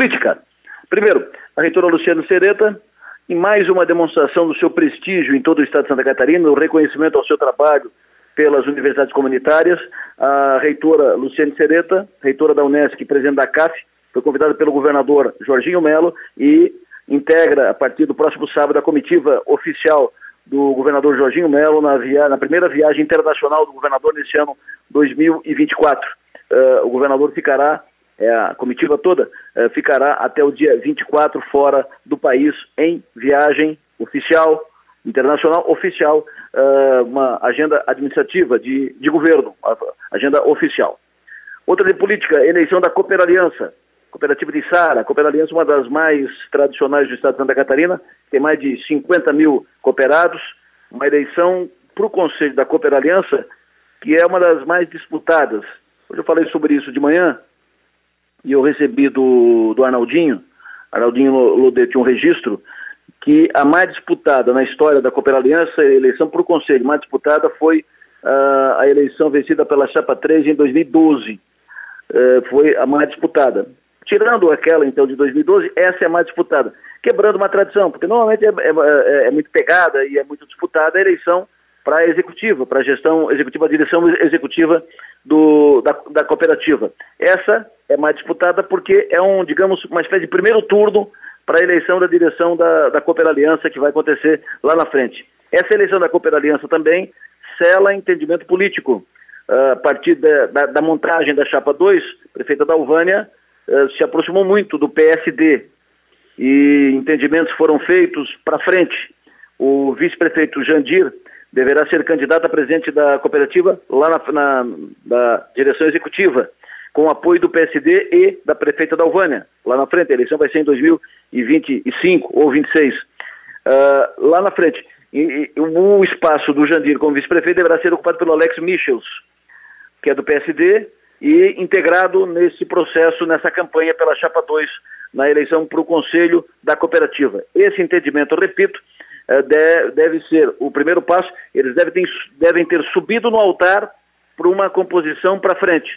política. Primeiro, a reitora Luciana Sereta, em mais uma demonstração do seu prestígio em todo o estado de Santa Catarina, o reconhecimento ao seu trabalho pelas universidades comunitárias, a reitora Luciane Sereta, reitora da Unesc, presidente da CAF, foi convidada pelo governador Jorginho Melo e integra, a partir do próximo sábado, a comitiva oficial do governador Jorginho Melo na, via... na primeira viagem internacional do governador nesse ano 2024. Uh, eh, o governador ficará, é, a comitiva toda, uh, ficará até o dia 24 fora do país em viagem oficial, internacional oficial, uh, uma agenda administrativa de, de governo, agenda oficial. Outra de política, eleição da Cooper Aliança. Cooperativa de Sara, Cooper Aliança, uma das mais tradicionais do estado de Santa Catarina, tem mais de 50 mil cooperados, uma eleição para o Conselho da Cooper Aliança, que é uma das mais disputadas. Hoje eu falei sobre isso de manhã, e eu recebi do, do Arnaldinho, Arnaldinho Lodete, um registro, que a mais disputada na história da Cooper Aliança, a eleição para o Conselho mais disputada foi uh, a eleição vencida pela Chapa 3 em 2012. Uh, foi a mais disputada. Tirando aquela, então, de 2012, essa é a mais disputada. Quebrando uma tradição, porque normalmente é, é, é, é muito pegada e é muito disputada a eleição para a executiva, para a gestão executiva, a direção executiva do, da, da, cooperativa. Essa é mais disputada porque é um, digamos, uma espécie de primeiro turno para a eleição da direção da, da Cooper Aliança que vai acontecer lá na frente. Essa eleição da Cooper Aliança também sela entendimento político. Uh, a partir da, da, da, montagem da Chapa 2, prefeita da Alvânia, eh, se aproximou muito do PSD e entendimentos foram feitos para frente. O vice-prefeito Jandir deverá ser candidato a presidente da cooperativa lá na, na, direção executiva, com apoio do PSD e da prefeita da Alvânia, lá na frente. A eleição vai ser em 2025 ou 26. Uh, ah, lá na frente. E, e, o espaço do Jandir como vice-prefeito deverá ser ocupado pelo Alex Michels, que é do PSD, e integrado nesse processo, nessa campanha pela Chapa 2, na eleição para o Conselho da Cooperativa. Esse entendimento, repito, deve ser o primeiro passo, eles devem ter, devem ter subido no altar para uma composição para frente,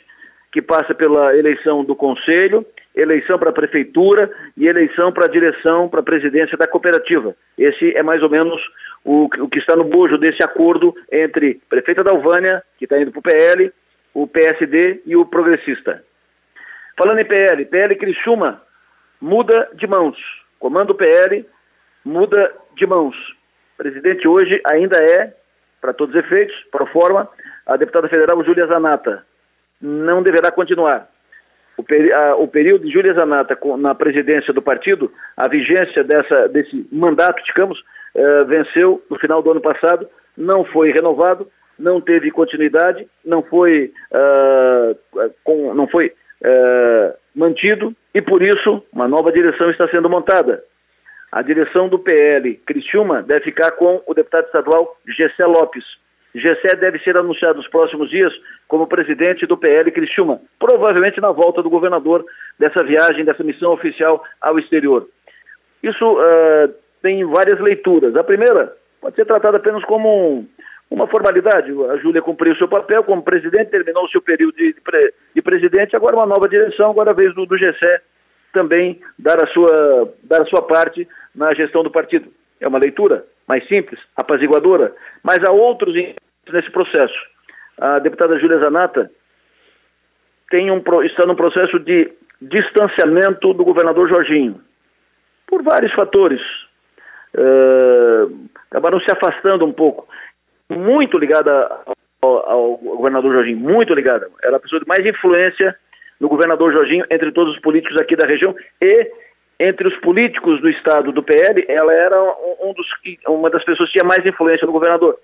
que passa pela eleição do Conselho, eleição para a Prefeitura e eleição para a direção, para a presidência da cooperativa. Esse é mais ou menos o, o que está no bojo desse acordo entre prefeita da Alvânia, que está indo para o PL, o PSD e o progressista. Falando em PL, PL Criciúma muda de mãos. Comando PL muda de mãos. O presidente hoje ainda é, para todos os efeitos, pro forma, a deputada federal Júlia Zanata. Não deverá continuar. O, peri a, o período de Júlia Zanata na presidência do partido, a vigência dessa, desse mandato, digamos, uh, venceu no final do ano passado, não foi renovado, não teve continuidade, não foi, uh, com, não foi uh, mantido e por isso uma nova direção está sendo montada. A direção do PL Criciúma deve ficar com o deputado estadual Gessé Lopes. Gessé deve ser anunciado nos próximos dias como presidente do PL Criciúma, provavelmente na volta do governador dessa viagem, dessa missão oficial ao exterior. Isso uh, tem várias leituras. A primeira pode ser tratada apenas como um, uma formalidade. A Júlia cumpriu seu papel como presidente, terminou o seu período de, de, de presidente, agora uma nova direção, agora a vez do, do GSE também dar a, sua, dar a sua parte na gestão do partido. É uma leitura mais simples, apaziguadora, mas há outros nesse processo. A deputada Júlia Zanata tem um, está num processo de distanciamento do governador Jorginho, por vários fatores. Uh, acabaram se afastando um pouco muito ligada ao, ao, governador Jorginho, muito ligada. Era a pessoa de mais influência no governador Jorginho entre todos os políticos aqui da região e entre os políticos do estado do PL, ela era um dos, uma das pessoas que tinha mais influência no governador.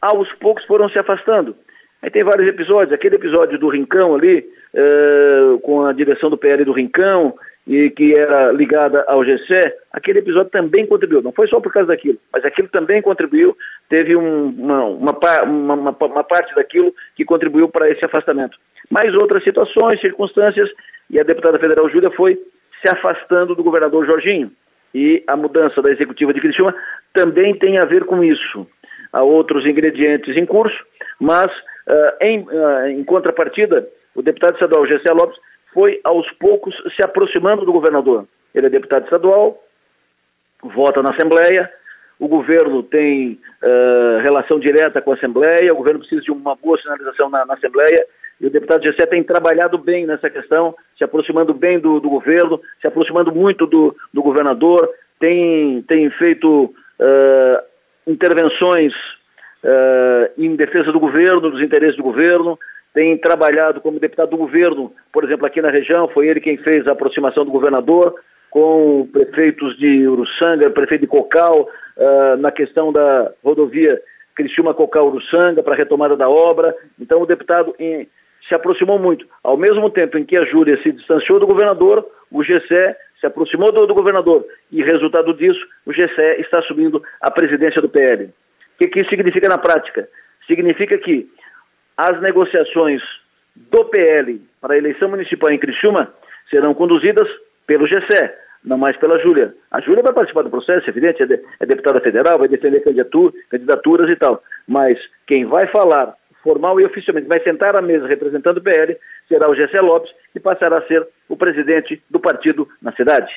Aos poucos foram se afastando. Aí tem vários episódios, aquele episódio do Rincão ali, uh, com a direção do PL do Rincão, e que era ligada ao GC, aquele episódio também contribuiu. Não foi só por causa daquilo, mas aquilo também contribuiu, teve um, uma, uma, uma, uma, parte daquilo que contribuiu para esse afastamento. Mais outras situações, circunstâncias, e a deputada federal Júlia foi se afastando do governador Jorginho. E a mudança da executiva de Criciúma também tem a ver com isso. Há outros ingredientes em curso, mas uh, em, uh, em contrapartida, o deputado estadual Gessé Lopes foi aos poucos se aproximando do governador. Ele é deputado estadual, vota na Assembleia, o governo tem uh, relação direta com a Assembleia, o governo precisa de uma boa sinalização na, na Assembleia, e o deputado Gessé tem trabalhado bem nessa questão, se aproximando bem do, do governo, se aproximando muito do, do governador, tem, tem feito uh, intervenções uh, em defesa do governo, dos interesses do governo, tem trabalhado como deputado do governo, por exemplo, aqui na região, foi ele quem fez a aproximação do governador com prefeitos de Uruçanga, prefeito de Cocal, uh, na questão da rodovia Criciúma-Cocal-Uruçanga, para a retomada da obra. Então, o deputado em, se aproximou muito. Ao mesmo tempo em que a Júlia se distanciou do governador, o GCE se aproximou do, do governador. E, resultado disso, o GCE está assumindo a presidência do PL. O que, que isso significa na prática? Significa que as negociações do PL para a eleição municipal em Criciúma serão conduzidas pelo GCE, não mais pela Júlia. A Júlia vai participar do processo, é evidente, é, de, é deputada federal, vai defender candidaturas e tal. Mas quem vai falar formal e oficialmente, vai sentar à mesa representando o PL, será o GCE Lopes, que passará a ser o presidente do partido na cidade.